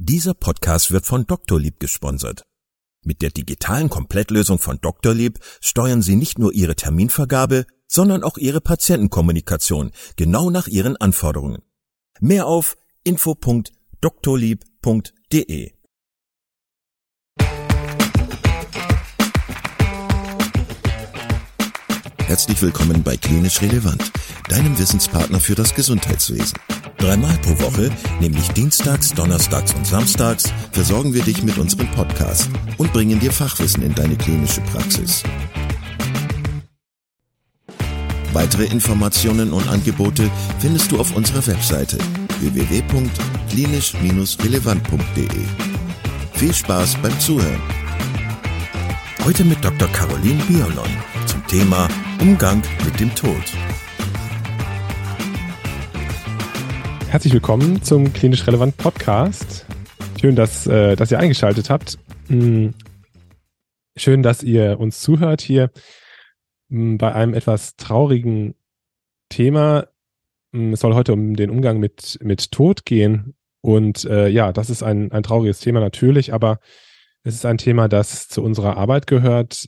Dieser Podcast wird von Doktorlieb gesponsert. Mit der digitalen Komplettlösung von Doktorlieb steuern Sie nicht nur Ihre Terminvergabe, sondern auch Ihre Patientenkommunikation genau nach Ihren Anforderungen. Mehr auf info.doktorlieb.de Herzlich willkommen bei Klinisch Relevant, deinem Wissenspartner für das Gesundheitswesen. Dreimal pro Woche, nämlich Dienstags, Donnerstags und Samstags, versorgen wir dich mit unserem Podcast und bringen dir Fachwissen in deine klinische Praxis. Weitere Informationen und Angebote findest du auf unserer Webseite www.klinisch-relevant.de. Viel Spaß beim Zuhören. Heute mit Dr. Caroline Biolon zum Thema Umgang mit dem Tod. Herzlich willkommen zum Klinisch Relevant Podcast. Schön, dass, äh, dass ihr eingeschaltet habt. Hm. Schön, dass ihr uns zuhört hier hm, bei einem etwas traurigen Thema. Hm, es soll heute um den Umgang mit, mit Tod gehen. Und äh, ja, das ist ein, ein trauriges Thema natürlich, aber es ist ein Thema, das zu unserer Arbeit gehört.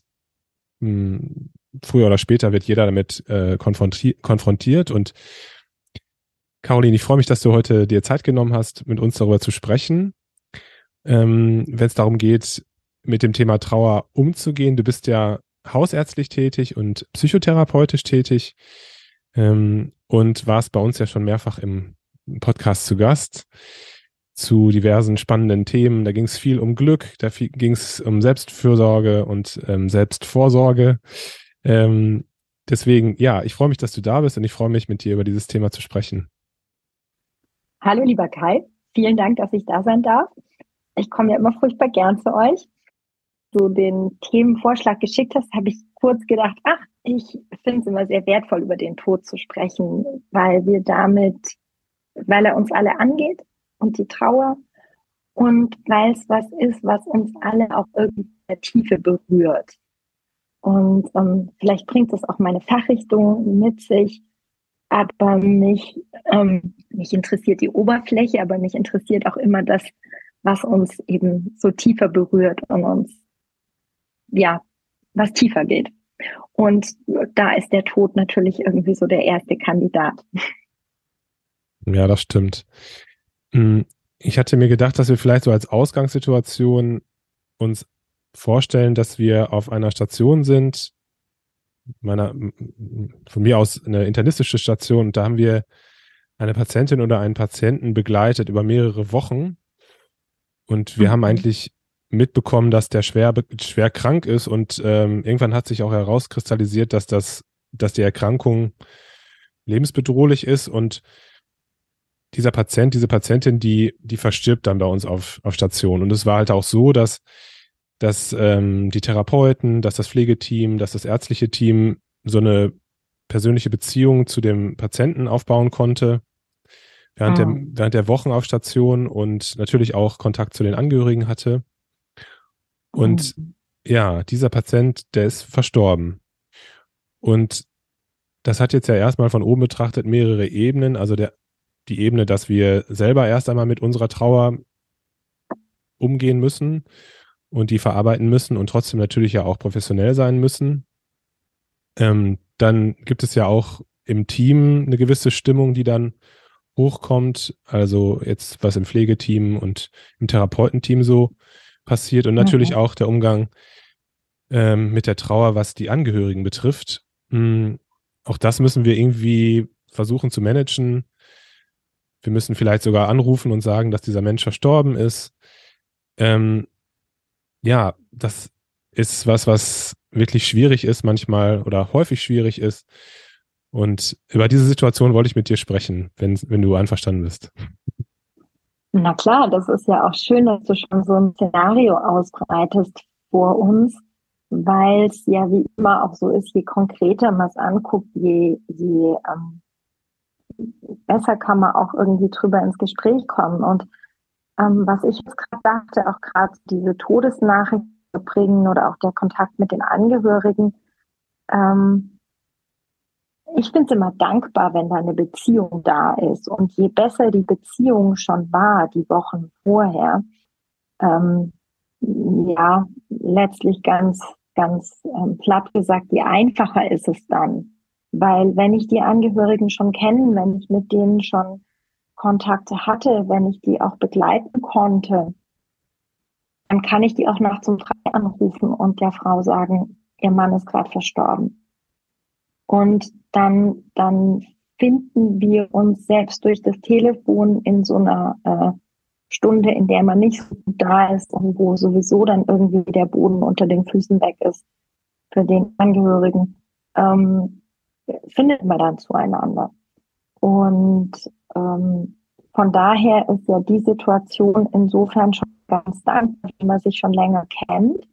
Früher oder später wird jeder damit äh, konfronti konfrontiert und Caroline, ich freue mich, dass du heute dir Zeit genommen hast, mit uns darüber zu sprechen. Ähm, Wenn es darum geht, mit dem Thema Trauer umzugehen, du bist ja hausärztlich tätig und psychotherapeutisch tätig ähm, und warst bei uns ja schon mehrfach im Podcast zu Gast zu diversen spannenden Themen. Da ging es viel um Glück, da ging es um Selbstfürsorge und ähm, Selbstvorsorge. Ähm, deswegen, ja, ich freue mich, dass du da bist und ich freue mich, mit dir über dieses Thema zu sprechen. Hallo, lieber Kai. Vielen Dank, dass ich da sein darf. Ich komme ja immer furchtbar gern zu euch. Du den Themenvorschlag geschickt hast, habe ich kurz gedacht, ach, ich finde es immer sehr wertvoll, über den Tod zu sprechen, weil wir damit, weil er uns alle angeht und die Trauer und weil es was ist, was uns alle auch irgendwie in der Tiefe berührt. Und ähm, vielleicht bringt es auch meine Fachrichtung mit sich, aber mich, ähm, mich interessiert die Oberfläche, aber mich interessiert auch immer das, was uns eben so tiefer berührt und uns, ja, was tiefer geht. Und da ist der Tod natürlich irgendwie so der erste Kandidat. Ja, das stimmt. Hm, ich hatte mir gedacht, dass wir vielleicht so als Ausgangssituation uns vorstellen, dass wir auf einer Station sind, meiner, von mir aus eine internistische Station. Und da haben wir eine Patientin oder einen Patienten begleitet über mehrere Wochen. Und wir mhm. haben eigentlich mitbekommen, dass der schwer, schwer krank ist. Und ähm, irgendwann hat sich auch herauskristallisiert, dass das, dass die Erkrankung lebensbedrohlich ist. Und dieser Patient, diese Patientin, die, die verstirbt dann bei uns auf, auf Station. Und es war halt auch so, dass dass ähm, die Therapeuten, dass das Pflegeteam, dass das ärztliche Team so eine persönliche Beziehung zu dem Patienten aufbauen konnte während, ah. der, während der Wochen auf Station und natürlich auch Kontakt zu den Angehörigen hatte. Und mhm. ja, dieser Patient, der ist verstorben. Und das hat jetzt ja erstmal von oben betrachtet mehrere Ebenen. Also der, die Ebene, dass wir selber erst einmal mit unserer Trauer umgehen müssen und die verarbeiten müssen und trotzdem natürlich ja auch professionell sein müssen. Ähm, dann gibt es ja auch im Team eine gewisse Stimmung, die dann hochkommt. Also jetzt was im Pflegeteam und im Therapeutenteam so passiert und natürlich mhm. auch der Umgang ähm, mit der Trauer, was die Angehörigen betrifft. Mhm. Auch das müssen wir irgendwie versuchen zu managen. Wir müssen vielleicht sogar anrufen und sagen, dass dieser Mensch verstorben ist. Ähm, ja, das ist was, was wirklich schwierig ist manchmal oder häufig schwierig ist. Und über diese Situation wollte ich mit dir sprechen, wenn, wenn du einverstanden bist. Na klar, das ist ja auch schön, dass du schon so ein Szenario ausbreitest vor uns, weil es ja wie immer auch so ist, je konkreter man es anguckt, je, je ähm, besser kann man auch irgendwie drüber ins Gespräch kommen. Und ähm, was ich jetzt gerade dachte, auch gerade diese Todesnachrichten bringen oder auch der Kontakt mit den Angehörigen, ähm, ich es immer dankbar, wenn da eine Beziehung da ist. Und je besser die Beziehung schon war, die Wochen vorher, ähm, ja, letztlich ganz, ganz ähm, platt gesagt, je einfacher ist es dann. Weil wenn ich die Angehörigen schon kenne, wenn ich mit denen schon Kontakte hatte, wenn ich die auch begleiten konnte, dann kann ich die auch nachts um drei anrufen und der Frau sagen, ihr Mann ist gerade verstorben. Und dann, dann finden wir uns selbst durch das Telefon in so einer äh, Stunde, in der man nicht so gut da ist und wo sowieso dann irgendwie der Boden unter den Füßen weg ist für den Angehörigen, ähm, findet man dann zueinander. Und ähm, von daher ist ja die Situation insofern schon ganz dankbar, wenn man sich schon länger kennt.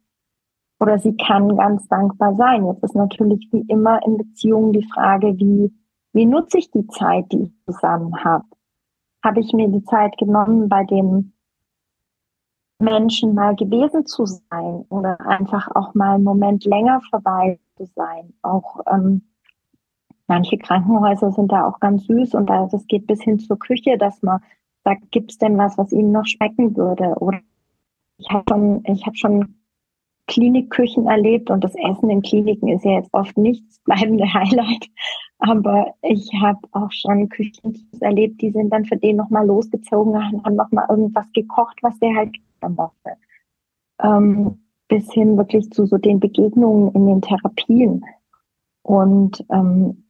Oder sie kann ganz dankbar sein. Jetzt ist natürlich wie immer in Beziehungen die Frage, wie, wie nutze ich die Zeit, die ich zusammen habe? Habe ich mir die Zeit genommen, bei dem Menschen mal gewesen zu sein oder einfach auch mal einen Moment länger vorbei zu sein? Auch ähm, Manche Krankenhäuser sind da auch ganz süß und da, das geht bis hin zur Küche, dass man sagt, gibt's denn was, was Ihnen noch schmecken würde? Oder ich habe schon, ich habe schon Klinikküchen erlebt und das Essen in Kliniken ist ja jetzt oft nicht das bleibende Highlight. Aber ich habe auch schon Küchen erlebt, die sind dann für den nochmal losgezogen und haben nochmal irgendwas gekocht, was der halt mochte. Ähm, bis hin wirklich zu so den Begegnungen in den Therapien. Und ähm,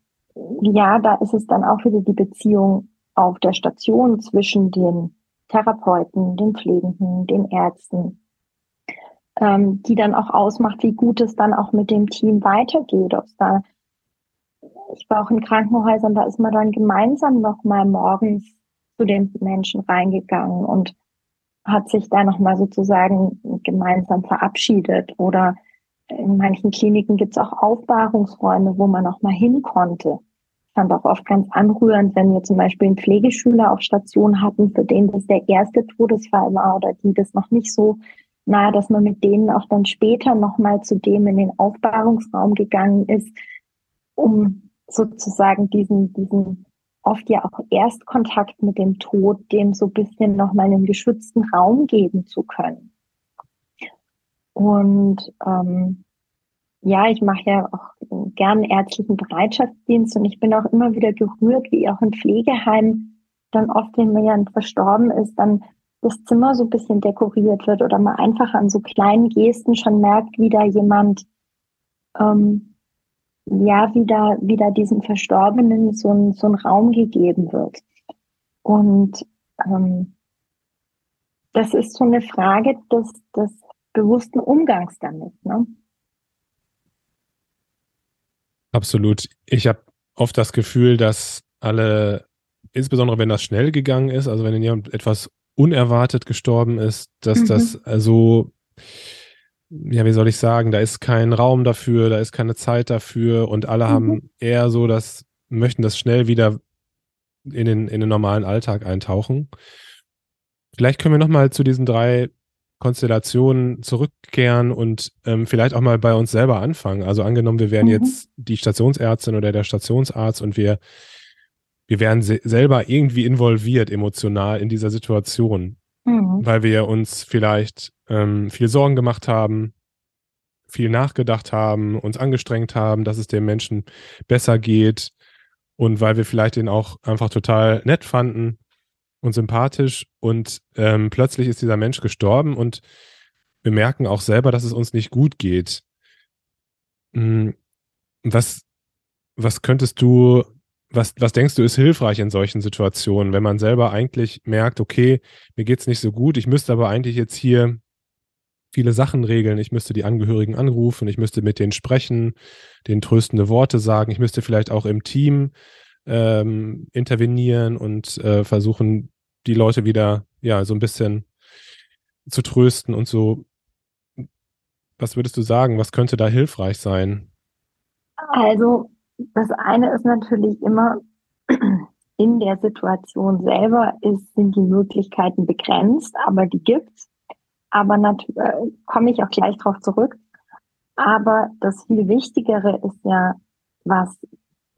ja, da ist es dann auch wieder die Beziehung auf der Station zwischen den Therapeuten, den Pflegenden, den Ärzten, ähm, die dann auch ausmacht, wie gut es dann auch mit dem Team weitergeht. Ob da, ich war auch in Krankenhäusern, da ist man dann gemeinsam nochmal morgens zu den Menschen reingegangen und hat sich da nochmal sozusagen gemeinsam verabschiedet. Oder in manchen Kliniken gibt es auch Aufbahrungsräume, wo man nochmal hin konnte fand auch oft ganz anrührend, wenn wir zum Beispiel einen Pflegeschüler auf Station hatten, für den das der erste Todesfall war oder die das noch nicht so nahe, dass man mit denen auch dann später nochmal zu dem in den Aufbahrungsraum gegangen ist, um sozusagen diesen, diesen oft ja auch Erstkontakt mit dem Tod, dem so ein bisschen nochmal einen geschützten Raum geben zu können. Und ähm, ja, ich mache ja auch gern ärztlichen Bereitschaftsdienst und ich bin auch immer wieder gerührt, wie auch in Pflegeheimen dann oft, wenn jemand verstorben ist, dann das Zimmer so ein bisschen dekoriert wird oder man einfach an so kleinen Gesten schon merkt, wie da jemand ähm, ja wieder wieder diesem Verstorbenen so ein, so ein Raum gegeben wird. Und ähm, das ist so eine Frage des, des bewussten Umgangs damit. Ne? Absolut. Ich habe oft das Gefühl, dass alle, insbesondere wenn das schnell gegangen ist, also wenn jemand etwas unerwartet gestorben ist, dass mhm. das also, ja, wie soll ich sagen, da ist kein Raum dafür, da ist keine Zeit dafür und alle mhm. haben eher so das, möchten das schnell wieder in den, in den normalen Alltag eintauchen. Vielleicht können wir nochmal zu diesen drei Konstellationen zurückkehren und ähm, vielleicht auch mal bei uns selber anfangen. Also angenommen, wir wären mhm. jetzt die Stationsärztin oder der Stationsarzt und wir, wir wären se selber irgendwie involviert emotional in dieser Situation, mhm. weil wir uns vielleicht ähm, viel Sorgen gemacht haben, viel nachgedacht haben, uns angestrengt haben, dass es dem Menschen besser geht und weil wir vielleicht ihn auch einfach total nett fanden und sympathisch und ähm, plötzlich ist dieser Mensch gestorben und wir merken auch selber, dass es uns nicht gut geht. Hm, was, was könntest du, was, was denkst du ist hilfreich in solchen Situationen, wenn man selber eigentlich merkt, okay, mir geht's nicht so gut, ich müsste aber eigentlich jetzt hier viele Sachen regeln. Ich müsste die Angehörigen anrufen, ich müsste mit denen sprechen, denen tröstende Worte sagen, ich müsste vielleicht auch im Team ähm, intervenieren und äh, versuchen, die Leute wieder, ja, so ein bisschen zu trösten und so. Was würdest du sagen? Was könnte da hilfreich sein? Also, das eine ist natürlich immer, in der Situation selber ist, sind die Möglichkeiten begrenzt, aber die gibt's. Aber natürlich äh, komme ich auch gleich drauf zurück. Aber das viel Wichtigere ist ja, was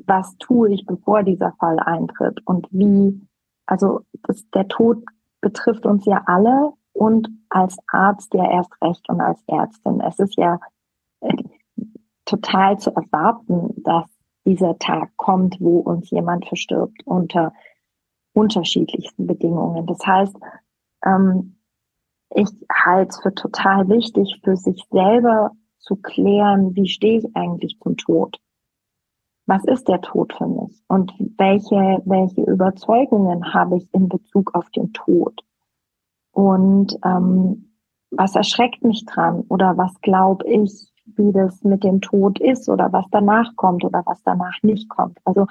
was tue ich, bevor dieser Fall eintritt und wie, also das, der Tod betrifft uns ja alle und als Arzt ja erst recht und als Ärztin. Es ist ja äh, total zu erwarten, dass dieser Tag kommt, wo uns jemand verstirbt unter unterschiedlichsten Bedingungen. Das heißt, ähm, ich halte es für total wichtig, für sich selber zu klären, wie stehe ich eigentlich zum Tod? Was ist der Tod für mich? Und welche, welche Überzeugungen habe ich in Bezug auf den Tod? Und ähm, was erschreckt mich dran? Oder was glaube ich, wie das mit dem Tod ist oder was danach kommt oder was danach nicht kommt? Also,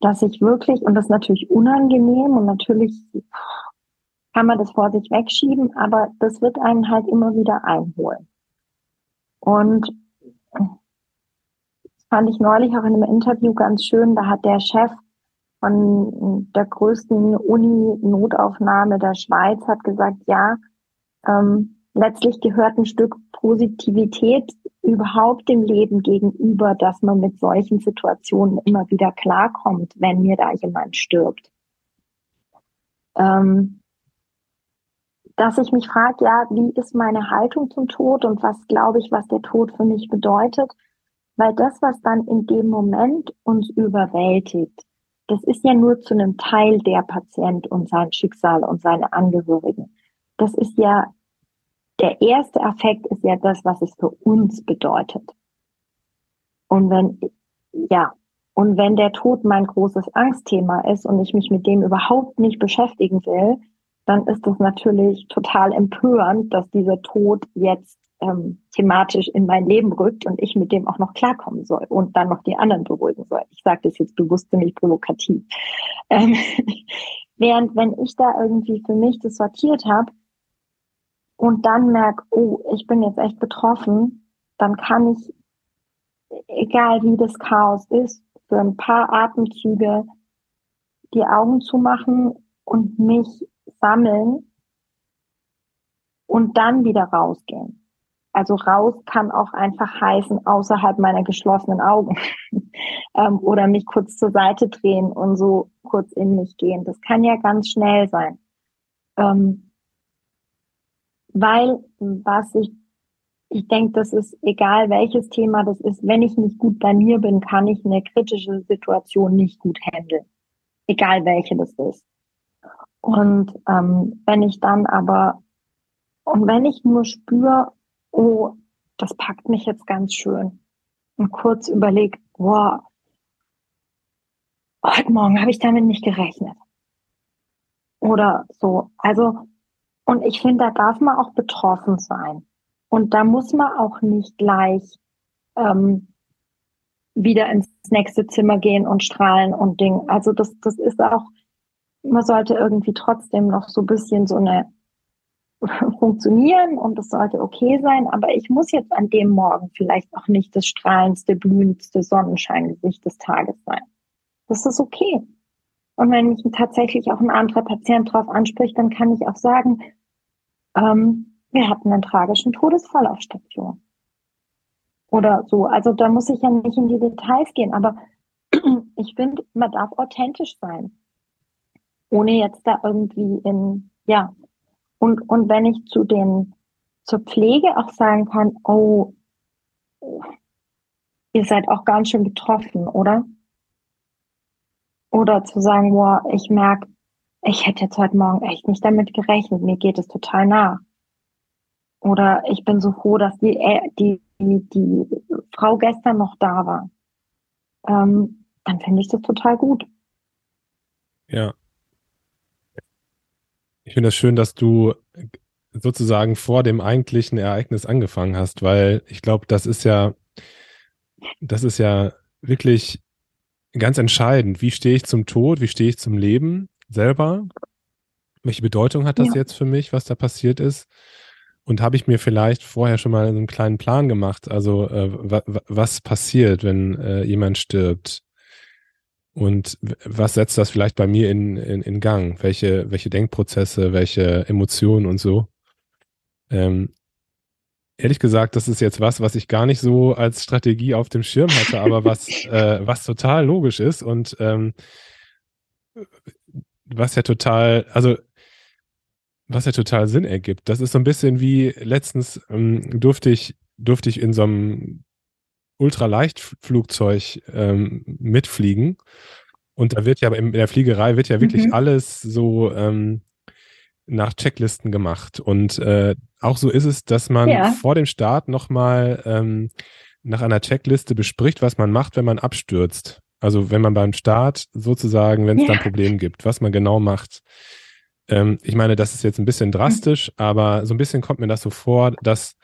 dass ich wirklich, und das ist natürlich unangenehm und natürlich kann man das vor sich wegschieben, aber das wird einen halt immer wieder einholen. Und fand ich neulich auch in einem Interview ganz schön, da hat der Chef von der größten Uni-Notaufnahme der Schweiz hat gesagt, ja, ähm, letztlich gehört ein Stück Positivität überhaupt dem Leben gegenüber, dass man mit solchen Situationen immer wieder klarkommt, wenn mir da jemand stirbt. Ähm, dass ich mich frage, ja, wie ist meine Haltung zum Tod und was glaube ich, was der Tod für mich bedeutet? Weil das, was dann in dem Moment uns überwältigt, das ist ja nur zu einem Teil der Patient und sein Schicksal und seine Angehörigen. Das ist ja, der erste Affekt ist ja das, was es für uns bedeutet. Und wenn, ja, und wenn der Tod mein großes Angstthema ist und ich mich mit dem überhaupt nicht beschäftigen will, dann ist es natürlich total empörend, dass dieser Tod jetzt ähm, thematisch in mein Leben rückt und ich mit dem auch noch klarkommen soll und dann noch die anderen beruhigen soll. Ich sage das jetzt bewusst ziemlich provokativ. Ähm, während wenn ich da irgendwie für mich das sortiert habe und dann merke, oh, ich bin jetzt echt betroffen, dann kann ich, egal wie das Chaos ist, für ein paar Atemzüge die Augen zu machen und mich sammeln und dann wieder rausgehen. Also raus kann auch einfach heißen, außerhalb meiner geschlossenen Augen ähm, oder mich kurz zur Seite drehen und so kurz in mich gehen. Das kann ja ganz schnell sein. Ähm, weil was ich, ich denke, das ist egal welches Thema das ist, wenn ich nicht gut bei mir bin, kann ich eine kritische Situation nicht gut handeln. Egal welche das ist. Und ähm, wenn ich dann aber, und wenn ich nur spüre, oh, das packt mich jetzt ganz schön, und kurz überlege, wow, heute Morgen habe ich damit nicht gerechnet. Oder so. Also, und ich finde, da darf man auch betroffen sein. Und da muss man auch nicht gleich ähm, wieder ins nächste Zimmer gehen und strahlen und Ding. Also das, das ist auch, man sollte irgendwie trotzdem noch so bisschen so eine funktionieren und es sollte okay sein, aber ich muss jetzt an dem Morgen vielleicht auch nicht das strahlendste, blühendste Sonnenscheingesicht des Tages sein. Das ist okay. Und wenn mich tatsächlich auch ein anderer Patient darauf anspricht, dann kann ich auch sagen, ähm, wir hatten einen tragischen Todesfall auf Station. Oder so. Also da muss ich ja nicht in die Details gehen, aber ich finde, man darf authentisch sein ohne jetzt da irgendwie in, ja. Und, und wenn ich zu den, zur Pflege auch sagen kann, oh, ihr seid auch ganz schön betroffen, oder? Oder zu sagen, boah, ich merke, ich hätte jetzt heute Morgen echt nicht damit gerechnet, mir geht es total nah. Oder ich bin so froh, dass die, äh, die, die, die Frau gestern noch da war. Ähm, dann finde ich das total gut. Ja, ich finde es das schön, dass du sozusagen vor dem eigentlichen Ereignis angefangen hast, weil ich glaube, das ist ja, das ist ja wirklich ganz entscheidend. Wie stehe ich zum Tod? Wie stehe ich zum Leben selber? Welche Bedeutung hat das ja. jetzt für mich, was da passiert ist? Und habe ich mir vielleicht vorher schon mal einen kleinen Plan gemacht? Also, äh, was passiert, wenn äh, jemand stirbt? Und was setzt das vielleicht bei mir in, in, in Gang? Welche, welche Denkprozesse, welche Emotionen und so? Ähm, ehrlich gesagt, das ist jetzt was, was ich gar nicht so als Strategie auf dem Schirm hatte, aber was, äh, was total logisch ist und ähm, was ja total, also was ja total Sinn ergibt. Das ist so ein bisschen wie letztens ähm, durfte ich, durfte ich in so einem Ultraleichtflugzeug ähm, mitfliegen. Und da wird ja in der Fliegerei wird ja wirklich mhm. alles so ähm, nach Checklisten gemacht. Und äh, auch so ist es, dass man ja. vor dem Start nochmal ähm, nach einer Checkliste bespricht, was man macht, wenn man abstürzt. Also wenn man beim Start sozusagen, wenn es ja. dann Problem gibt, was man genau macht. Ähm, ich meine, das ist jetzt ein bisschen drastisch, mhm. aber so ein bisschen kommt mir das so vor, dass,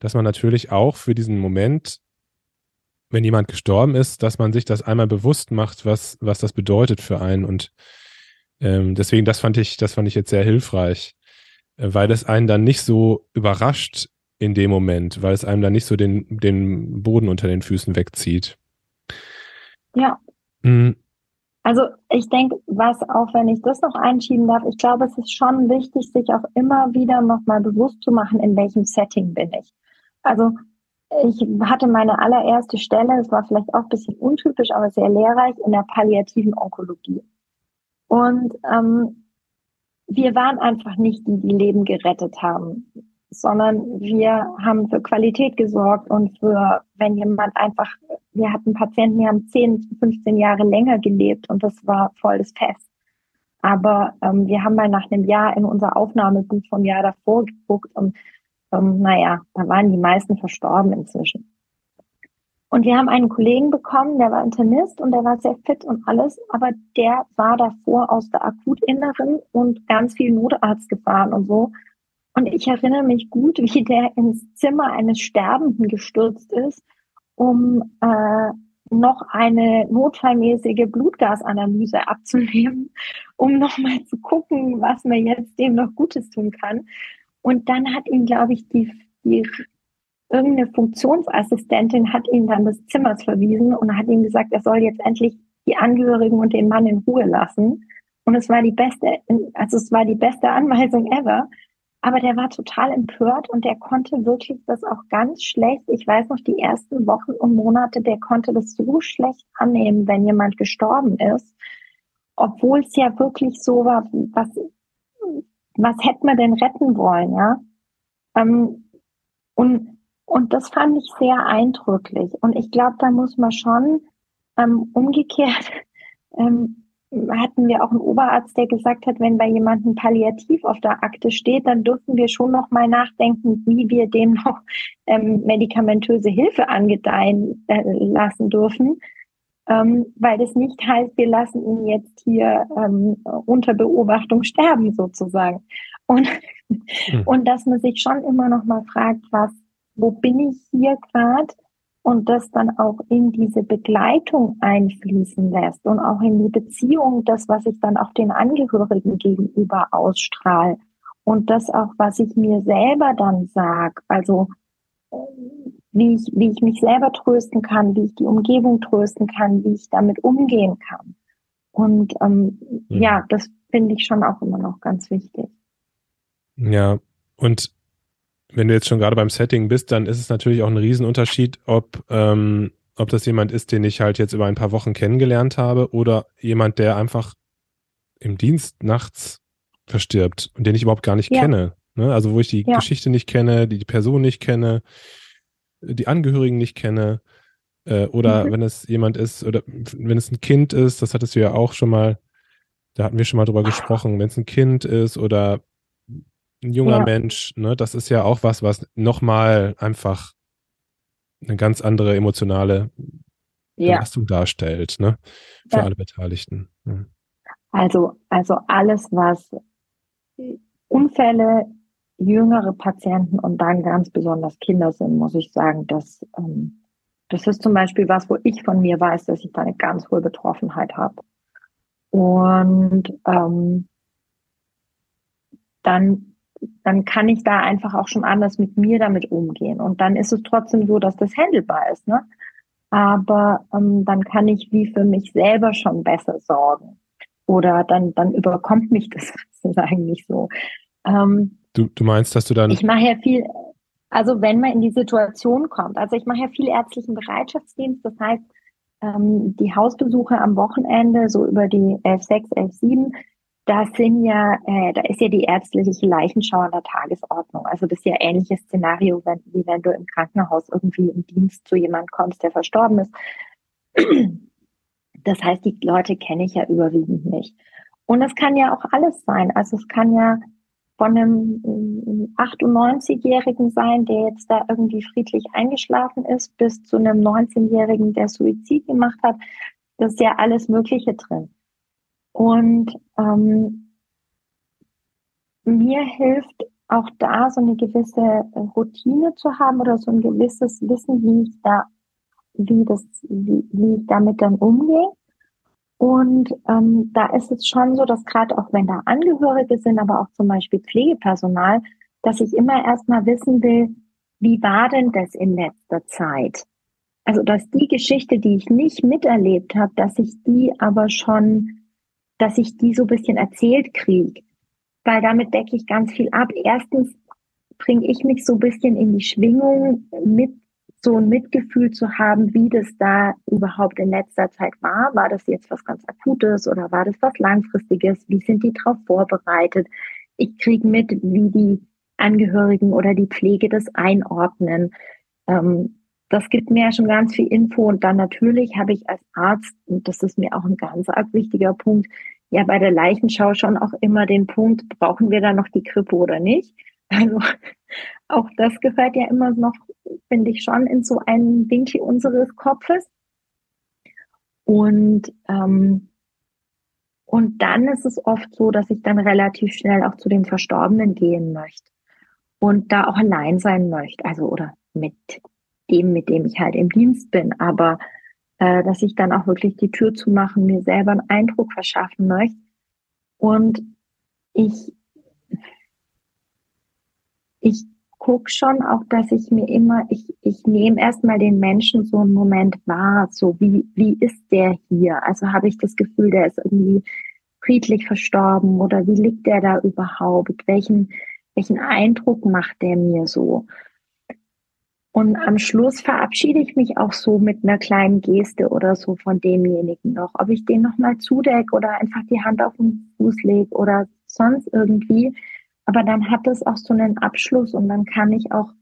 dass man natürlich auch für diesen Moment, wenn jemand gestorben ist, dass man sich das einmal bewusst macht, was, was das bedeutet für einen. Und ähm, deswegen, das fand ich, das fand ich jetzt sehr hilfreich, äh, weil es einen dann nicht so überrascht in dem Moment, weil es einem dann nicht so den, den Boden unter den Füßen wegzieht. Ja. Mhm. Also ich denke, was auch, wenn ich das noch einschieben darf, ich glaube, es ist schon wichtig, sich auch immer wieder nochmal bewusst zu machen, in welchem Setting bin ich. Also ich hatte meine allererste Stelle, es war vielleicht auch ein bisschen untypisch, aber sehr lehrreich, in der palliativen Onkologie. Und ähm, wir waren einfach nicht die, die Leben gerettet haben, sondern wir haben für Qualität gesorgt und für, wenn jemand einfach, wir hatten Patienten, die haben 10, 15 Jahre länger gelebt und das war voll das Fest. Aber ähm, wir haben mal nach einem Jahr in unser Aufnahmebuch vom Jahr davor geguckt und ähm, naja, da waren die meisten verstorben inzwischen. Und wir haben einen Kollegen bekommen, der war Internist und der war sehr fit und alles, aber der war davor aus der Akutinneren und ganz viel Notarzt gefahren und so. Und ich erinnere mich gut, wie der ins Zimmer eines Sterbenden gestürzt ist, um äh, noch eine notfallmäßige Blutgasanalyse abzunehmen, um nochmal zu gucken, was man jetzt dem noch Gutes tun kann. Und dann hat ihn, glaube ich, die, die irgendeine Funktionsassistentin hat ihn dann des Zimmers verwiesen und hat ihm gesagt, er soll jetzt endlich die Angehörigen und den Mann in Ruhe lassen. Und es war die beste, also es war die beste Anweisung ever. Aber der war total empört und der konnte wirklich das auch ganz schlecht. Ich weiß noch, die ersten Wochen und Monate, der konnte das so schlecht annehmen, wenn jemand gestorben ist. Obwohl es ja wirklich so war, was, was hätte man denn retten wollen, ja? Ähm, und und das fand ich sehr eindrücklich. Und ich glaube, da muss man schon ähm, umgekehrt, ähm, hatten wir auch einen Oberarzt, der gesagt hat, wenn bei jemandem palliativ auf der Akte steht, dann dürfen wir schon noch mal nachdenken, wie wir dem noch ähm, medikamentöse Hilfe angedeihen äh, lassen dürfen. Ähm, weil das nicht heißt, wir lassen ihn jetzt hier ähm, unter Beobachtung sterben sozusagen. Und, hm. und dass man sich schon immer noch mal fragt, was wo bin ich hier gerade und das dann auch in diese Begleitung einfließen lässt und auch in die Beziehung, das, was ich dann auch den Angehörigen gegenüber ausstrahle und das auch, was ich mir selber dann sag, also wie ich, wie ich mich selber trösten kann, wie ich die Umgebung trösten kann, wie ich damit umgehen kann. Und ähm, mhm. ja, das finde ich schon auch immer noch ganz wichtig. Ja, und wenn du jetzt schon gerade beim Setting bist, dann ist es natürlich auch ein Riesenunterschied, ob, ähm, ob das jemand ist, den ich halt jetzt über ein paar Wochen kennengelernt habe oder jemand, der einfach im Dienst nachts verstirbt und den ich überhaupt gar nicht ja. kenne. Ne? Also wo ich die ja. Geschichte nicht kenne, die, die Person nicht kenne, die Angehörigen nicht kenne. Äh, oder mhm. wenn es jemand ist, oder wenn es ein Kind ist, das hattest du ja auch schon mal, da hatten wir schon mal drüber gesprochen, wenn es ein Kind ist oder ein junger ja. Mensch, ne, das ist ja auch was, was nochmal einfach eine ganz andere emotionale Belastung ja. darstellt, ne, für ja. alle Beteiligten. Also, also alles, was Unfälle, jüngere Patienten und dann ganz besonders Kinder sind, muss ich sagen, dass ähm, das ist zum Beispiel was, wo ich von mir weiß, dass ich da eine ganz hohe Betroffenheit habe. Und ähm, dann dann kann ich da einfach auch schon anders mit mir damit umgehen. Und dann ist es trotzdem so, dass das handelbar ist. Ne? Aber ähm, dann kann ich wie für mich selber schon besser sorgen. Oder dann, dann überkommt mich das sozusagen nicht so. Ähm, du, du meinst, dass du dann. Ich mache ja viel. Also wenn man in die Situation kommt, also ich mache ja viel ärztlichen Bereitschaftsdienst, das heißt, ähm, die Hausbesuche am Wochenende, so über die 11.6, 11.7, das sind ja, äh, da ist ja die ärztliche Leichenschau an der Tagesordnung. Also das ist ja ähnliches Szenario, wenn, wie wenn du im Krankenhaus irgendwie im Dienst zu jemandem kommst, der verstorben ist. Das heißt, die Leute kenne ich ja überwiegend nicht. Und es kann ja auch alles sein. Also es kann ja von einem 98-Jährigen sein, der jetzt da irgendwie friedlich eingeschlafen ist, bis zu einem 19-Jährigen, der Suizid gemacht hat. Das ist ja alles Mögliche drin. Und ähm, mir hilft auch da so eine gewisse Routine zu haben oder so ein gewisses Wissen, wie ich da, wie das, wie, wie ich damit dann umgehe. Und ähm, da ist es schon so, dass gerade auch wenn da Angehörige sind, aber auch zum Beispiel Pflegepersonal, dass ich immer erstmal wissen will, wie war denn das in letzter Zeit? Also, dass die Geschichte, die ich nicht miterlebt habe, dass ich die aber schon, dass ich die so ein bisschen erzählt kriege. Weil damit decke ich ganz viel ab. Erstens bringe ich mich so ein bisschen in die Schwingung mit so ein Mitgefühl zu haben, wie das da überhaupt in letzter Zeit war. War das jetzt was ganz Akutes oder war das was Langfristiges? Wie sind die darauf vorbereitet? Ich kriege mit, wie die Angehörigen oder die Pflege das einordnen. Ähm, das gibt mir ja schon ganz viel Info. Und dann natürlich habe ich als Arzt, und das ist mir auch ein ganz arg wichtiger Punkt, ja bei der Leichenschau schon auch immer den Punkt, brauchen wir da noch die Krippe oder nicht? Also auch das gehört ja immer noch, finde ich, schon in so einen Winkel unseres Kopfes. Und, ähm, und dann ist es oft so, dass ich dann relativ schnell auch zu den Verstorbenen gehen möchte und da auch allein sein möchte. Also oder mit dem, mit dem ich halt im Dienst bin. Aber äh, dass ich dann auch wirklich die Tür zu machen, mir selber einen Eindruck verschaffen möchte. Und ich ich gucke schon auch, dass ich mir immer, ich, ich nehme erstmal den Menschen so einen Moment wahr, so wie, wie ist der hier? Also habe ich das Gefühl, der ist irgendwie friedlich verstorben oder wie liegt der da überhaupt? Welchen, welchen Eindruck macht der mir so? Und am Schluss verabschiede ich mich auch so mit einer kleinen Geste oder so von demjenigen noch. Ob ich den nochmal zudecke oder einfach die Hand auf den Fuß lege oder sonst irgendwie. Aber dann hat es auch so einen Abschluss und dann kann ich auch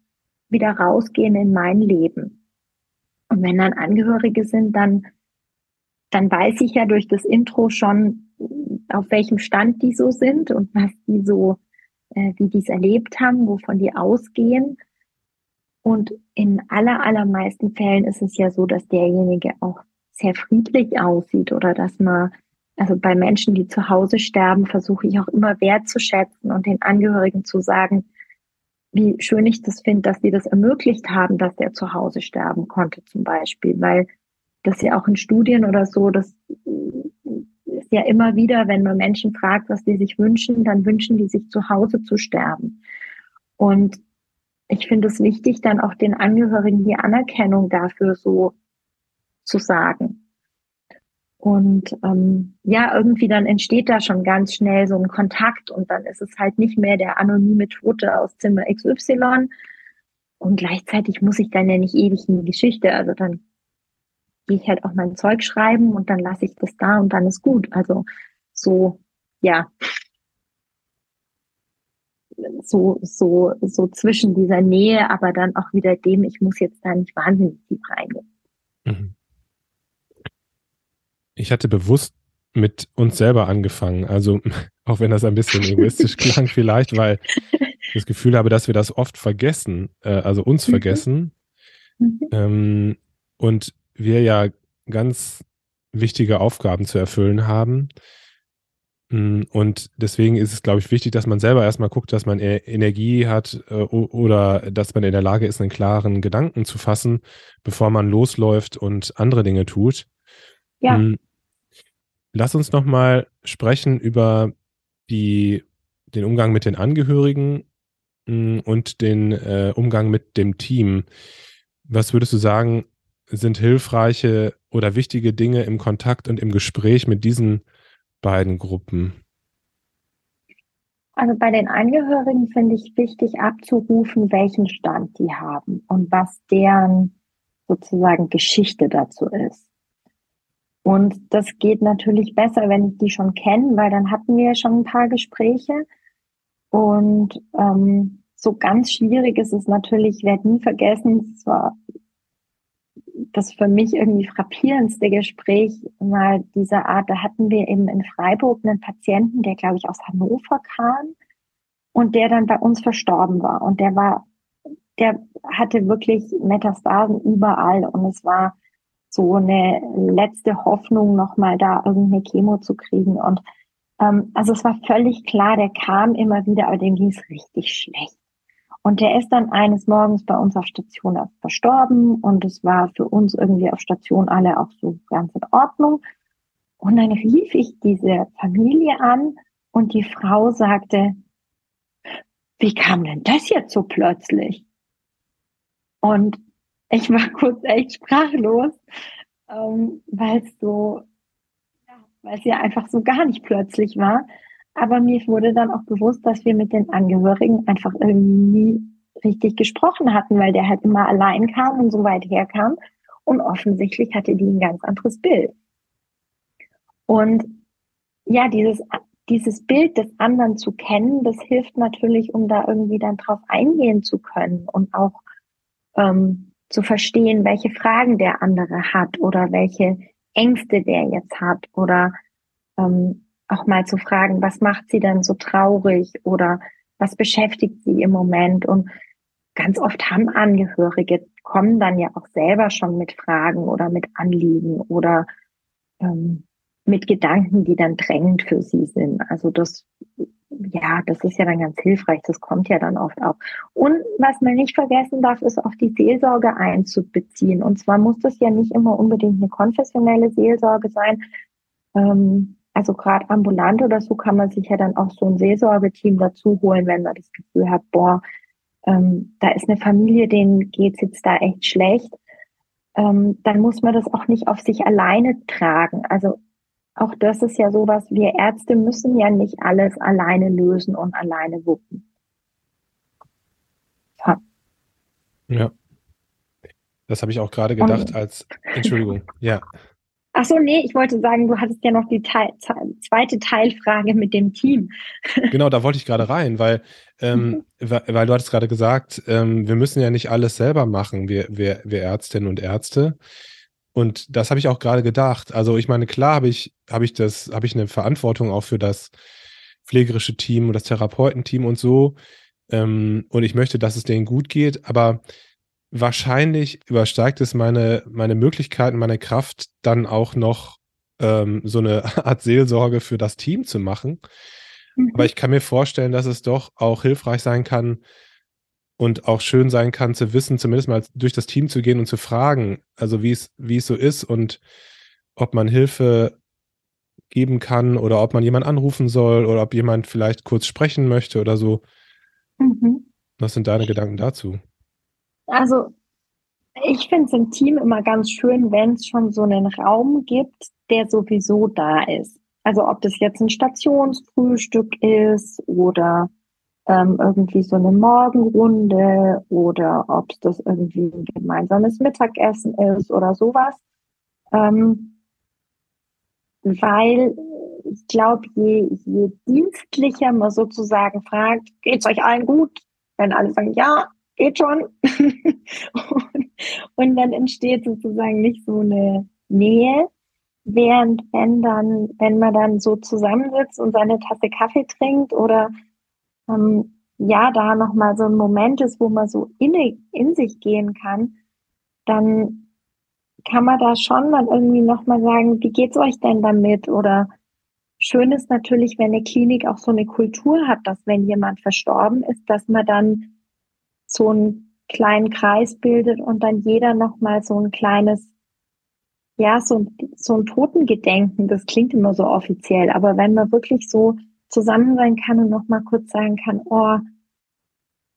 wieder rausgehen in mein Leben. Und wenn dann Angehörige sind, dann, dann weiß ich ja durch das Intro schon, auf welchem Stand die so sind und was die so, äh, wie die es erlebt haben, wovon die ausgehen. Und in aller, allermeisten Fällen ist es ja so, dass derjenige auch sehr friedlich aussieht oder dass man also bei Menschen, die zu Hause sterben, versuche ich auch immer wertzuschätzen und den Angehörigen zu sagen, wie schön ich das finde, dass sie das ermöglicht haben, dass der zu Hause sterben konnte zum Beispiel, weil das ja auch in Studien oder so, das ist ja immer wieder, wenn man Menschen fragt, was sie sich wünschen, dann wünschen die sich zu Hause zu sterben. Und ich finde es wichtig, dann auch den Angehörigen die Anerkennung dafür so zu sagen. Und ähm, ja, irgendwie dann entsteht da schon ganz schnell so ein Kontakt und dann ist es halt nicht mehr der anonyme Tote aus Zimmer XY. Und gleichzeitig muss ich dann ja nicht ewig in die Geschichte. Also dann gehe ich halt auch mein Zeug schreiben und dann lasse ich das da und dann ist gut. Also so, ja. So, so, so zwischen dieser Nähe, aber dann auch wieder dem, ich muss jetzt da nicht wahnsinnig tief reingehen. Mhm ich hatte bewusst mit uns selber angefangen. Also, auch wenn das ein bisschen egoistisch klang, vielleicht, weil ich das Gefühl habe, dass wir das oft vergessen, äh, also uns mhm. vergessen. Mhm. Ähm, und wir ja ganz wichtige Aufgaben zu erfüllen haben. Mm, und deswegen ist es, glaube ich, wichtig, dass man selber erstmal guckt, dass man e-, Energie hat äh, oder dass man in der Lage ist, einen klaren Gedanken zu fassen, bevor man losläuft und andere Dinge tut. Ja. Lass uns noch mal sprechen über die, den Umgang mit den Angehörigen mm, und den äh, Umgang mit dem Team. Was würdest du sagen, sind hilfreiche oder wichtige Dinge im Kontakt und im Gespräch mit diesen beiden Gruppen? Also bei den Angehörigen finde ich wichtig abzurufen, welchen Stand die haben und was deren sozusagen Geschichte dazu ist. Und das geht natürlich besser, wenn ich die schon kenne, weil dann hatten wir schon ein paar Gespräche. Und ähm, so ganz schwierig ist es natürlich, ich werde nie vergessen, es war das für mich irgendwie frappierendste Gespräch mal dieser Art. Da hatten wir eben in Freiburg einen Patienten, der glaube ich aus Hannover kam und der dann bei uns verstorben war. Und der war, der hatte wirklich Metastasen überall und es war so eine letzte Hoffnung, nochmal da irgendeine Chemo zu kriegen. Und ähm, also es war völlig klar, der kam immer wieder, aber dem ging es richtig schlecht. Und der ist dann eines Morgens bei uns auf Station verstorben und es war für uns irgendwie auf Station alle auch so ganz in Ordnung. Und dann rief ich diese Familie an und die Frau sagte, wie kam denn das jetzt so plötzlich? Und ich war kurz echt sprachlos, ähm, weil es so, ja, weil es ja einfach so gar nicht plötzlich war. Aber mir wurde dann auch bewusst, dass wir mit den Angehörigen einfach irgendwie nie richtig gesprochen hatten, weil der halt immer allein kam und so weit herkam. Und offensichtlich hatte die ein ganz anderes Bild. Und ja, dieses, dieses Bild des anderen zu kennen, das hilft natürlich, um da irgendwie dann drauf eingehen zu können und auch ähm, zu verstehen, welche Fragen der andere hat oder welche Ängste der jetzt hat oder ähm, auch mal zu fragen, was macht sie denn so traurig oder was beschäftigt sie im Moment? Und ganz oft haben Angehörige, kommen dann ja auch selber schon mit Fragen oder mit Anliegen oder ähm, mit Gedanken, die dann drängend für sie sind. Also das, ja, das ist ja dann ganz hilfreich. Das kommt ja dann oft auch. Und was man nicht vergessen darf, ist auch die Seelsorge einzubeziehen. Und zwar muss das ja nicht immer unbedingt eine konfessionelle Seelsorge sein. Ähm, also gerade ambulant oder so kann man sich ja dann auch so ein Seelsorgeteam dazu holen, wenn man das Gefühl hat, boah, ähm, da ist eine Familie, denen geht's jetzt da echt schlecht. Ähm, dann muss man das auch nicht auf sich alleine tragen. Also auch das ist ja sowas, wir Ärzte müssen ja nicht alles alleine lösen und alleine wuppen. Ja. ja. Das habe ich auch gerade gedacht als, Entschuldigung, ja. Ach so, nee, ich wollte sagen, du hattest ja noch die Teil, zweite Teilfrage mit dem Team. Genau, da wollte ich gerade rein, weil, ähm, mhm. weil du hattest gerade gesagt, ähm, wir müssen ja nicht alles selber machen, wir, wir, wir Ärztinnen und Ärzte. Und das habe ich auch gerade gedacht. Also ich meine, klar habe ich, habe ich das, habe ich eine Verantwortung auch für das pflegerische Team und das Therapeutenteam und so. Ähm, und ich möchte, dass es denen gut geht, aber wahrscheinlich übersteigt es meine, meine Möglichkeiten, meine Kraft, dann auch noch ähm, so eine Art Seelsorge für das Team zu machen. Mhm. Aber ich kann mir vorstellen, dass es doch auch hilfreich sein kann und auch schön sein kann zu wissen, zumindest mal durch das Team zu gehen und zu fragen, also wie es, wie es so ist und ob man Hilfe geben kann oder ob man jemand anrufen soll oder ob jemand vielleicht kurz sprechen möchte oder so. Mhm. Was sind deine Gedanken dazu? Also ich finde es im Team immer ganz schön, wenn es schon so einen Raum gibt, der sowieso da ist. Also ob das jetzt ein Stationsfrühstück ist oder ähm, irgendwie so eine Morgenrunde oder ob es das irgendwie ein gemeinsames Mittagessen ist oder sowas. Ähm, weil ich glaube, je, je dienstlicher man sozusagen fragt, geht's euch allen gut? Wenn alle sagen, ja, geht schon. und, und dann entsteht sozusagen nicht so eine Nähe. Während wenn dann, wenn man dann so zusammensitzt und seine Tasse Kaffee trinkt oder ähm, ja, da nochmal so ein Moment ist, wo man so in, in sich gehen kann, dann kann man da schon dann irgendwie nochmal sagen, wie geht's euch denn damit? Oder schön ist natürlich, wenn eine Klinik auch so eine Kultur hat, dass wenn jemand verstorben ist, dass man dann so einen kleinen Kreis bildet und dann jeder nochmal so ein kleines, ja, so, so ein Totengedenken, das klingt immer so offiziell, aber wenn man wirklich so zusammen sein kann und nochmal kurz sagen kann, oh,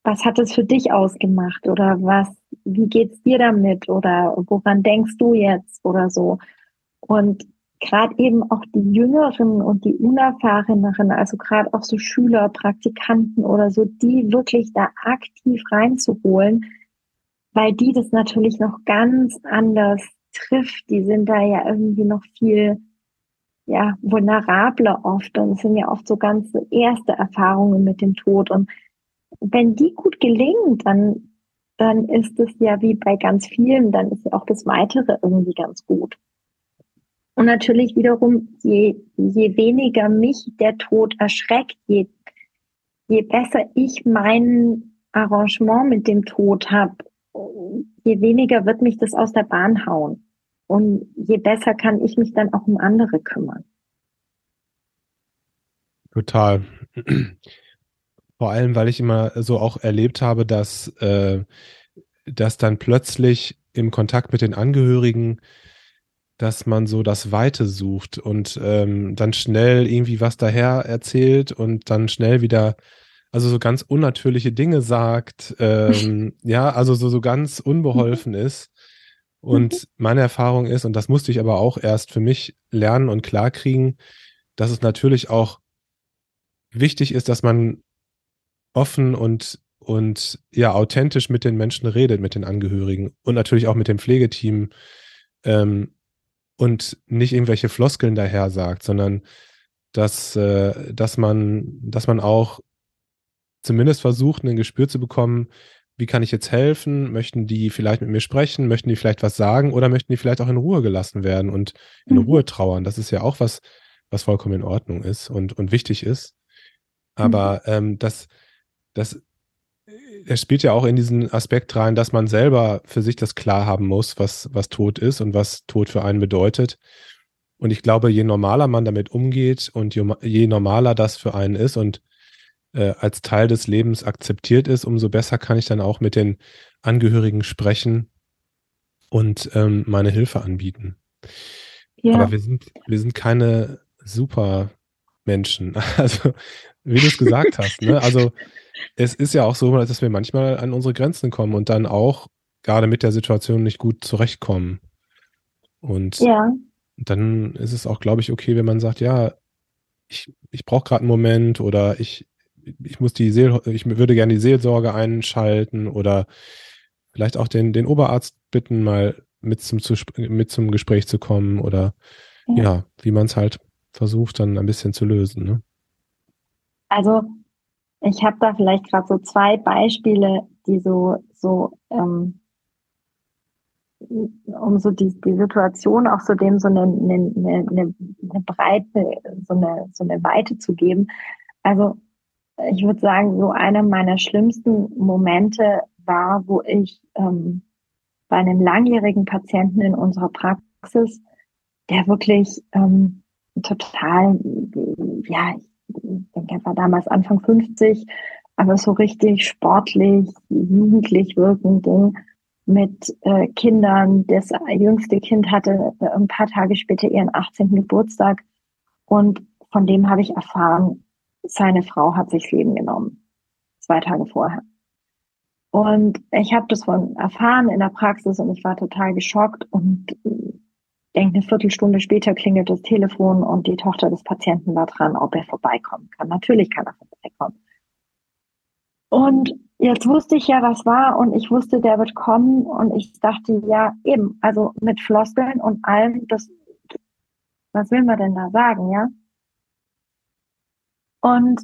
was hat es für dich ausgemacht oder was, wie geht's dir damit oder woran denkst du jetzt oder so. Und gerade eben auch die Jüngeren und die Unerfahreneren, also gerade auch so Schüler, Praktikanten oder so, die wirklich da aktiv reinzuholen, weil die das natürlich noch ganz anders trifft. Die sind da ja irgendwie noch viel ja, vulnerabler oft und sind ja oft so ganz erste Erfahrungen mit dem Tod. Und wenn die gut gelingen, dann, dann ist es ja wie bei ganz vielen, dann ist ja auch das Weitere irgendwie ganz gut. Und natürlich wiederum, je, je weniger mich der Tod erschreckt, je, je besser ich mein Arrangement mit dem Tod habe, je weniger wird mich das aus der Bahn hauen. Und je besser kann ich mich dann auch um andere kümmern. Total. Vor allem, weil ich immer so auch erlebt habe, dass, äh, dass dann plötzlich im Kontakt mit den Angehörigen, dass man so das Weite sucht und ähm, dann schnell irgendwie was daher erzählt und dann schnell wieder, also so ganz unnatürliche Dinge sagt, ähm, ja, also so, so ganz unbeholfen ist. Und meine Erfahrung ist, und das musste ich aber auch erst für mich lernen und klarkriegen, dass es natürlich auch wichtig ist, dass man offen und, und ja, authentisch mit den Menschen redet, mit den Angehörigen und natürlich auch mit dem Pflegeteam ähm, und nicht irgendwelche Floskeln daher sagt, sondern dass, äh, dass man, dass man auch zumindest versucht, ein Gespür zu bekommen, wie kann ich jetzt helfen? Möchten die vielleicht mit mir sprechen? Möchten die vielleicht was sagen oder möchten die vielleicht auch in Ruhe gelassen werden und in mhm. Ruhe trauern? Das ist ja auch was, was vollkommen in Ordnung ist und, und wichtig ist. Aber mhm. ähm, das, das, das spielt ja auch in diesen Aspekt rein, dass man selber für sich das klar haben muss, was, was Tod ist und was Tod für einen bedeutet. Und ich glaube, je normaler man damit umgeht und je, je normaler das für einen ist und äh, als Teil des Lebens akzeptiert ist, umso besser kann ich dann auch mit den Angehörigen sprechen und ähm, meine Hilfe anbieten. Ja. Aber wir sind, wir sind keine Supermenschen. Also wie du es gesagt hast. Ne? Also es ist ja auch so, dass wir manchmal an unsere Grenzen kommen und dann auch gerade mit der Situation nicht gut zurechtkommen. Und ja. dann ist es auch, glaube ich, okay, wenn man sagt, ja, ich, ich brauche gerade einen Moment oder ich, ich muss die Seel, ich würde gerne die Seelsorge einschalten oder vielleicht auch den, den Oberarzt bitten, mal mit zum, zu, mit zum Gespräch zu kommen oder ja, ja wie man es halt versucht, dann ein bisschen zu lösen. Ne? Also ich habe da vielleicht gerade so zwei Beispiele, die so, so ähm, um so die, die Situation auch so dem so eine, eine, eine, eine Breite, so eine, so eine Weite zu geben. Also ich würde sagen, so einer meiner schlimmsten Momente war, wo ich ähm, bei einem langjährigen Patienten in unserer Praxis, der wirklich ähm, total, ja, ich denke, er war damals Anfang 50, aber so richtig sportlich, jugendlich wirkend mit äh, Kindern. Das jüngste Kind hatte äh, ein paar Tage später ihren 18. Geburtstag und von dem habe ich erfahren, seine Frau hat sich Leben genommen, zwei Tage vorher. Und ich habe das von erfahren in der Praxis und ich war total geschockt und denke, eine Viertelstunde später klingelt das Telefon und die Tochter des Patienten war dran, ob er vorbeikommen kann. Natürlich kann er vorbeikommen. Und jetzt wusste ich ja, was war und ich wusste, der wird kommen und ich dachte, ja, eben, also mit Floskeln und allem, das, was will man denn da sagen, ja? Und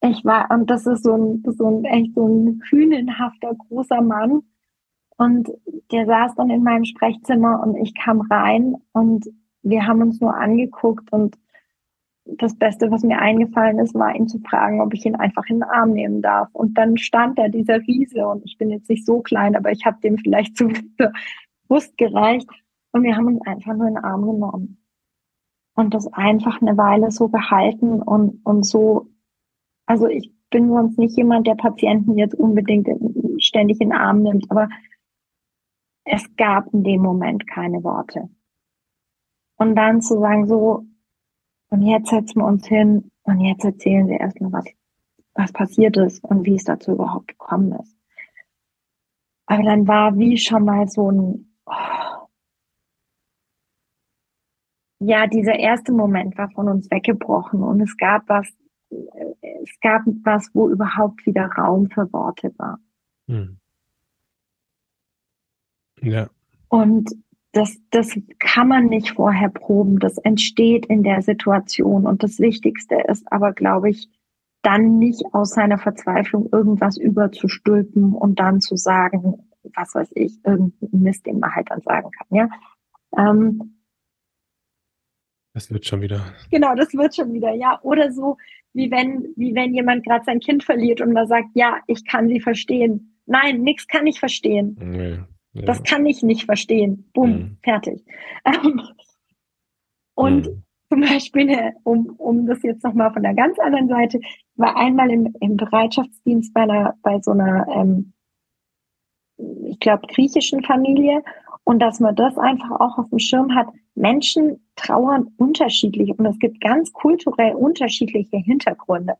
ich war, und das ist so ein, so ein echt so ein hünenhafter großer Mann, und der saß dann in meinem Sprechzimmer und ich kam rein und wir haben uns nur angeguckt und das Beste, was mir eingefallen ist, war ihn zu fragen, ob ich ihn einfach in den Arm nehmen darf. Und dann stand da dieser Riese und ich bin jetzt nicht so klein, aber ich habe dem vielleicht zu Brust gereicht und wir haben uns einfach nur in den Arm genommen. Und das einfach eine Weile so gehalten und, und so, also ich bin sonst nicht jemand, der Patienten jetzt unbedingt ständig in den Arm nimmt, aber es gab in dem Moment keine Worte. Und dann zu sagen, so, und jetzt setzen wir uns hin und jetzt erzählen Sie erstmal, was, was passiert ist und wie es dazu überhaupt gekommen ist. Aber dann war wie schon mal so ein, oh, ja, dieser erste Moment war von uns weggebrochen und es gab was, es gab was, wo überhaupt wieder Raum für Worte war. Hm. Ja. Und das, das kann man nicht vorher proben. Das entsteht in der Situation. Und das Wichtigste ist aber, glaube ich, dann nicht aus seiner Verzweiflung irgendwas überzustülpen und dann zu sagen, was weiß ich, irgendein Mist, den man halt dann sagen kann, ja. Ähm, das wird schon wieder. Genau, das wird schon wieder, ja. Oder so, wie wenn, wie wenn jemand gerade sein Kind verliert und man sagt, ja, ich kann sie verstehen. Nein, nichts kann ich verstehen. Nee, ja. Das kann ich nicht verstehen. Bumm, mhm. fertig. und mhm. zum Beispiel, um, um das jetzt nochmal von der ganz anderen Seite, war einmal im, im Bereitschaftsdienst bei einer, bei so einer, ähm, ich glaube, griechischen Familie und dass man das einfach auch auf dem Schirm hat. Menschen trauern unterschiedlich und es gibt ganz kulturell unterschiedliche Hintergründe.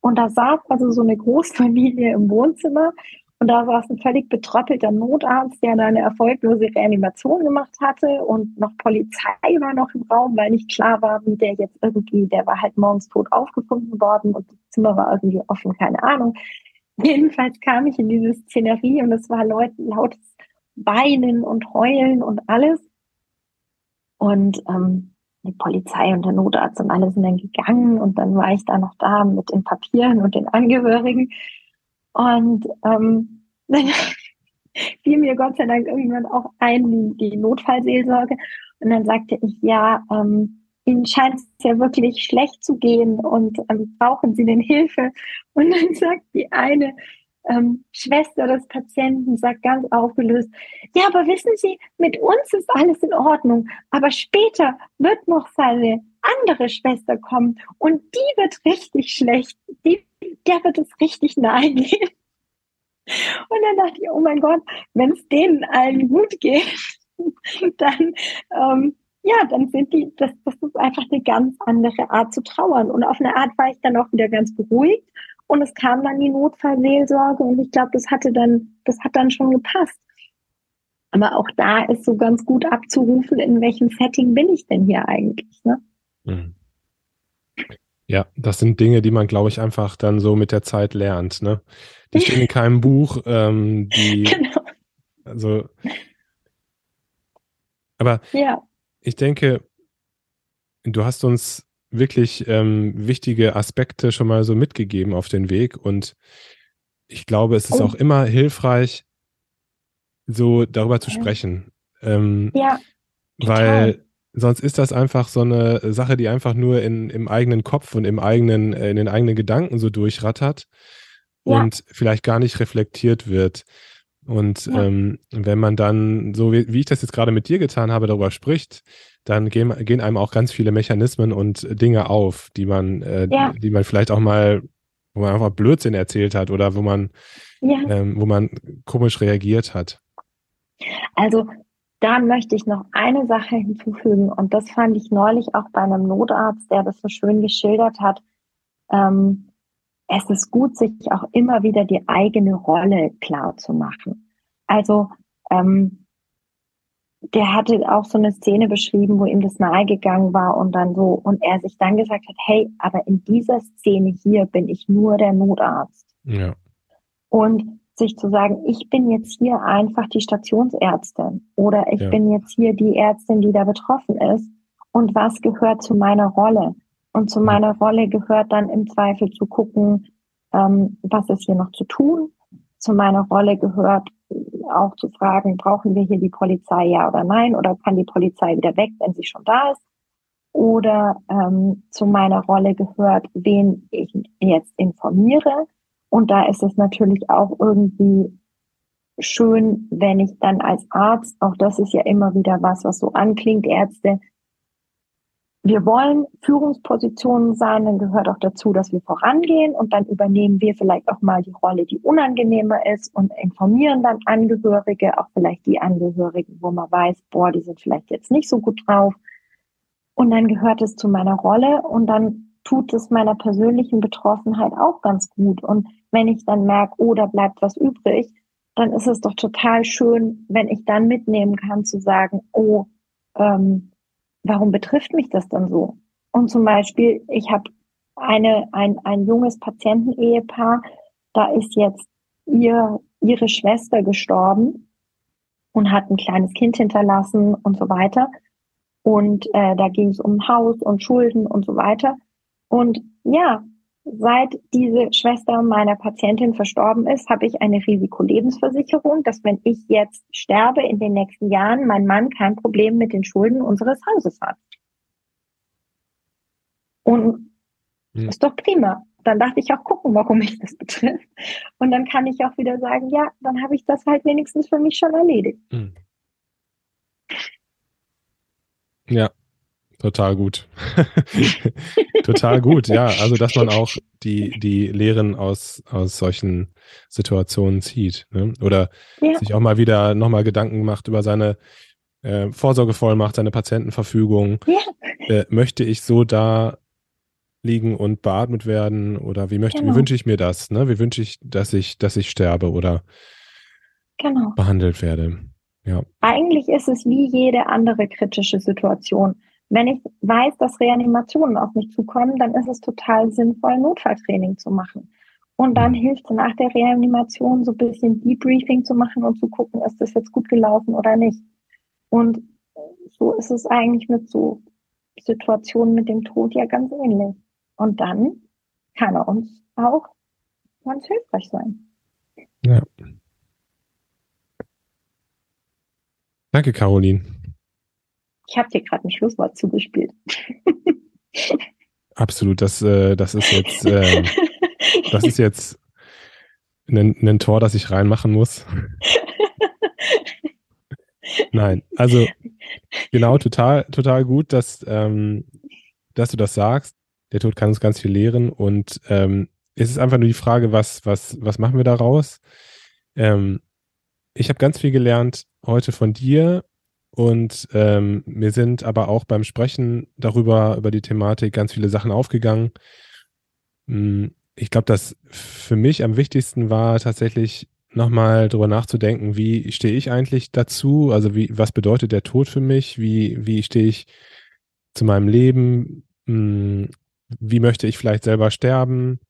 Und da saß also so eine Großfamilie im Wohnzimmer und da war es ein völlig betröppelter Notarzt, der eine erfolglose Reanimation gemacht hatte und noch Polizei war noch im Raum, weil nicht klar war, wie der jetzt irgendwie, der war halt morgens tot aufgefunden worden und das Zimmer war irgendwie offen, keine Ahnung. Jedenfalls kam ich in diese Szenerie und es war laut, lautes Weinen und Heulen und alles. Und ähm, die Polizei und der Notarzt und alle sind dann gegangen und dann war ich da noch da mit den Papieren und den Angehörigen. Und ähm, dann fiel mir Gott sei Dank irgendwann auch ein, die, Notfallseelsorge. Und dann sagte ich, ja, ähm, Ihnen scheint es ja wirklich schlecht zu gehen und ähm, brauchen Sie denn Hilfe? Und dann sagt die eine, ähm, Schwester des Patienten sagt ganz aufgelöst, ja, aber wissen Sie, mit uns ist alles in Ordnung, aber später wird noch seine andere Schwester kommen und die wird richtig schlecht, die, der wird es richtig nahe gehen. Und dann dachte ich, oh mein Gott, wenn es denen allen gut geht, dann ähm, ja, dann sind die, das, das ist einfach eine ganz andere Art zu trauern. Und auf eine Art war ich dann auch wieder ganz beruhigt und es kam dann die Notfallseelsorge und ich glaube, das hatte dann, das hat dann schon gepasst. Aber auch da ist so ganz gut abzurufen, in welchem Setting bin ich denn hier eigentlich. Ne? Mhm. Ja, das sind Dinge, die man, glaube ich, einfach dann so mit der Zeit lernt. Ne? Die stehen in keinem Buch. Ähm, die, genau. Also, aber ja. ich denke, du hast uns wirklich ähm, wichtige Aspekte schon mal so mitgegeben auf den Weg. Und ich glaube, es ist oh. auch immer hilfreich, so darüber zu sprechen. Ähm, ja. Weil sonst ist das einfach so eine Sache, die einfach nur in, im eigenen Kopf und im eigenen, äh, in den eigenen Gedanken so durchrattert ja. und vielleicht gar nicht reflektiert wird. Und ja. ähm, wenn man dann, so wie, wie ich das jetzt gerade mit dir getan habe, darüber spricht, dann gehen, gehen einem auch ganz viele Mechanismen und Dinge auf, die man, äh, ja. die man vielleicht auch mal, wo man einfach Blödsinn erzählt hat oder wo man, ja. ähm, wo man komisch reagiert hat. Also da möchte ich noch eine Sache hinzufügen und das fand ich neulich auch bei einem Notarzt, der das so schön geschildert hat. Ähm, es ist gut, sich auch immer wieder die eigene Rolle klar zu machen. Also ähm, der hatte auch so eine Szene beschrieben, wo ihm das nahegegangen war und dann so, und er sich dann gesagt hat, hey, aber in dieser Szene hier bin ich nur der Notarzt. Ja. Und sich zu sagen, ich bin jetzt hier einfach die Stationsärztin oder ich ja. bin jetzt hier die Ärztin, die da betroffen ist. Und was gehört zu meiner Rolle? Und zu meiner Rolle gehört dann im Zweifel zu gucken, ähm, was ist hier noch zu tun? Zu meiner Rolle gehört auch zu fragen, brauchen wir hier die Polizei ja oder nein oder kann die Polizei wieder weg, wenn sie schon da ist? Oder ähm, zu meiner Rolle gehört, wen ich jetzt informiere. Und da ist es natürlich auch irgendwie schön, wenn ich dann als Arzt, auch das ist ja immer wieder was, was so anklingt, Ärzte wir wollen Führungspositionen sein, dann gehört auch dazu, dass wir vorangehen und dann übernehmen wir vielleicht auch mal die Rolle, die unangenehmer ist und informieren dann Angehörige, auch vielleicht die Angehörigen, wo man weiß, boah, die sind vielleicht jetzt nicht so gut drauf. Und dann gehört es zu meiner Rolle und dann tut es meiner persönlichen Betroffenheit auch ganz gut. Und wenn ich dann merke, oh, da bleibt was übrig, dann ist es doch total schön, wenn ich dann mitnehmen kann zu sagen, oh, ähm, warum betrifft mich das dann so? Und zum Beispiel, ich habe eine, ein, ein junges Patientenehepaar, da ist jetzt ihr, ihre Schwester gestorben und hat ein kleines Kind hinterlassen und so weiter. Und äh, da ging es um Haus und Schulden und so weiter. Und ja, seit diese Schwester meiner Patientin verstorben ist, habe ich eine Risikolebensversicherung, dass wenn ich jetzt sterbe in den nächsten Jahren, mein Mann kein Problem mit den Schulden unseres Hauses hat. Und hm. ist doch prima. Dann dachte ich auch gucken, warum mich das betrifft. Und dann kann ich auch wieder sagen, ja, dann habe ich das halt wenigstens für mich schon erledigt. Hm. Ja, total gut. total gut, ja. Also, dass man auch die, die Lehren aus, aus solchen Situationen zieht. Ne? Oder ja. sich auch mal wieder nochmal Gedanken macht über seine äh, Vorsorgevollmacht, seine Patientenverfügung. Ja. Äh, möchte ich so da liegen und beatmet werden oder wie möchte, genau. wie wünsche ich mir das? Ne? Wie wünsche ich, dass ich, dass ich sterbe oder genau. behandelt werde? Ja. Eigentlich ist es wie jede andere kritische Situation. Wenn ich weiß, dass Reanimationen auf mich zukommen, dann ist es total sinnvoll, Notfalltraining zu machen. Und dann mhm. hilft nach der Reanimation so ein bisschen Debriefing zu machen und zu gucken, ist das jetzt gut gelaufen oder nicht. Und so ist es eigentlich mit so Situationen mit dem Tod ja ganz ähnlich. Und dann kann er uns auch ganz hilfreich sein. Ja. Danke, Caroline. Ich habe dir gerade ein Schlusswort zugespielt. Absolut, das, äh, das ist jetzt, äh, das ist jetzt ein, ein Tor, das ich reinmachen muss. Nein, also genau, total, total gut, dass, ähm, dass du das sagst der Tod kann uns ganz viel lehren und ähm, es ist einfach nur die Frage, was, was, was machen wir daraus? Ähm, ich habe ganz viel gelernt heute von dir und ähm, mir sind aber auch beim Sprechen darüber, über die Thematik ganz viele Sachen aufgegangen. Hm, ich glaube, dass für mich am wichtigsten war tatsächlich nochmal drüber nachzudenken, wie stehe ich eigentlich dazu? Also wie, was bedeutet der Tod für mich? Wie, wie stehe ich zu meinem Leben? Hm, wie möchte ich vielleicht selber sterben?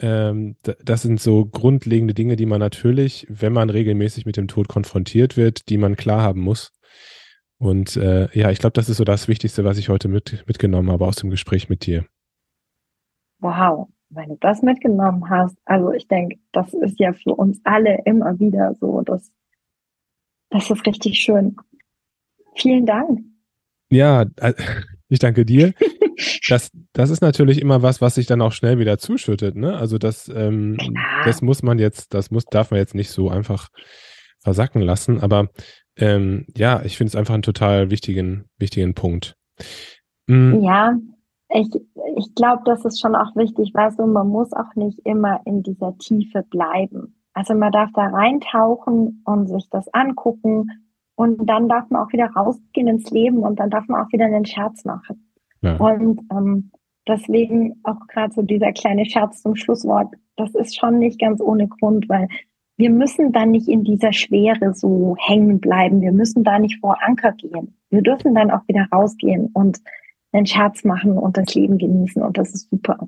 Ähm, das sind so grundlegende Dinge, die man natürlich, wenn man regelmäßig mit dem Tod konfrontiert wird, die man klar haben muss. Und äh, ja, ich glaube, das ist so das Wichtigste, was ich heute mit, mitgenommen habe aus dem Gespräch mit dir. Wow, wenn du das mitgenommen hast, also ich denke, das ist ja für uns alle immer wieder so, das, das ist richtig schön. Vielen Dank. Ja, äh, ich danke dir. Das, das ist natürlich immer was, was sich dann auch schnell wieder zuschüttet. Ne? Also das, ähm, das muss man jetzt, das muss, darf man jetzt nicht so einfach versacken lassen. Aber ähm, ja, ich finde es einfach einen total wichtigen, wichtigen Punkt. Mhm. Ja, ich, ich glaube, das ist schon auch wichtig, weißt du, man muss auch nicht immer in dieser Tiefe bleiben. Also man darf da reintauchen und sich das angucken und dann darf man auch wieder rausgehen ins Leben und dann darf man auch wieder einen Scherz machen. Ja. Und ähm, deswegen auch gerade so dieser kleine Scherz zum Schlusswort, das ist schon nicht ganz ohne Grund, weil wir müssen dann nicht in dieser Schwere so hängen bleiben. Wir müssen da nicht vor Anker gehen. Wir dürfen dann auch wieder rausgehen und einen Scherz machen und das Leben genießen und das ist super.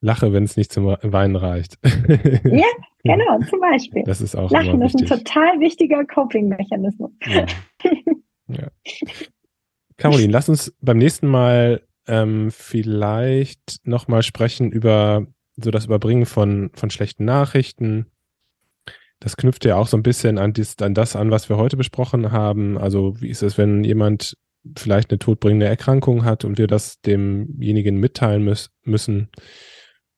Lache, wenn es nicht zum Weinen reicht. ja, genau, zum Beispiel. Das ist auch Lachen ist ein total wichtiger Coping-Mechanismus. Ja. ja. Caroline, lass uns beim nächsten Mal ähm, vielleicht nochmal sprechen über so das Überbringen von, von schlechten Nachrichten. Das knüpft ja auch so ein bisschen an, dies, an das an, was wir heute besprochen haben. Also wie ist es, wenn jemand vielleicht eine todbringende Erkrankung hat und wir das demjenigen mitteilen müß, müssen?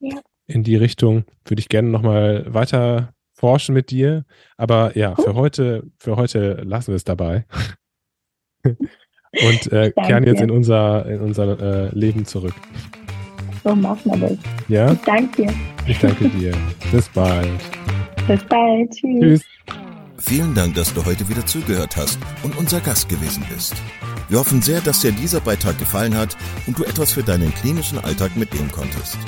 Ja. In die Richtung würde ich gerne nochmal weiter forschen mit dir. Aber ja, für heute, für heute lassen wir es dabei. und äh, kehren jetzt in unser, in unser äh, Leben zurück. So machen wir das. Ja? Ich danke dir. Ich danke dir. Bis bald. Bis bald. Tschüss. Tschüss. Vielen Dank, dass du heute wieder zugehört hast und unser Gast gewesen bist. Wir hoffen sehr, dass dir dieser Beitrag gefallen hat und du etwas für deinen klinischen Alltag mitnehmen konntest.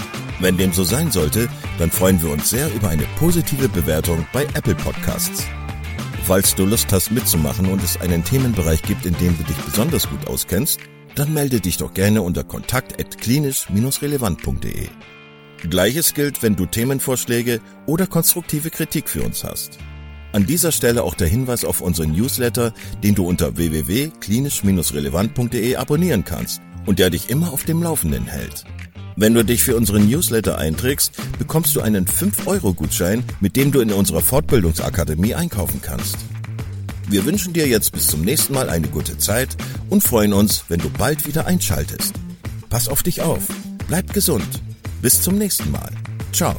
Wenn dem so sein sollte, dann freuen wir uns sehr über eine positive Bewertung bei Apple Podcasts. Falls du Lust hast mitzumachen und es einen Themenbereich gibt, in dem du dich besonders gut auskennst, dann melde dich doch gerne unter kontakt@klinisch-relevant.de. Gleiches gilt, wenn du Themenvorschläge oder konstruktive Kritik für uns hast. An dieser Stelle auch der Hinweis auf unseren Newsletter, den du unter www.klinisch-relevant.de abonnieren kannst und der dich immer auf dem Laufenden hält. Wenn du dich für unseren Newsletter einträgst, bekommst du einen 5-Euro-Gutschein, mit dem du in unserer Fortbildungsakademie einkaufen kannst. Wir wünschen dir jetzt bis zum nächsten Mal eine gute Zeit und freuen uns, wenn du bald wieder einschaltest. Pass auf dich auf, bleib gesund. Bis zum nächsten Mal. Ciao.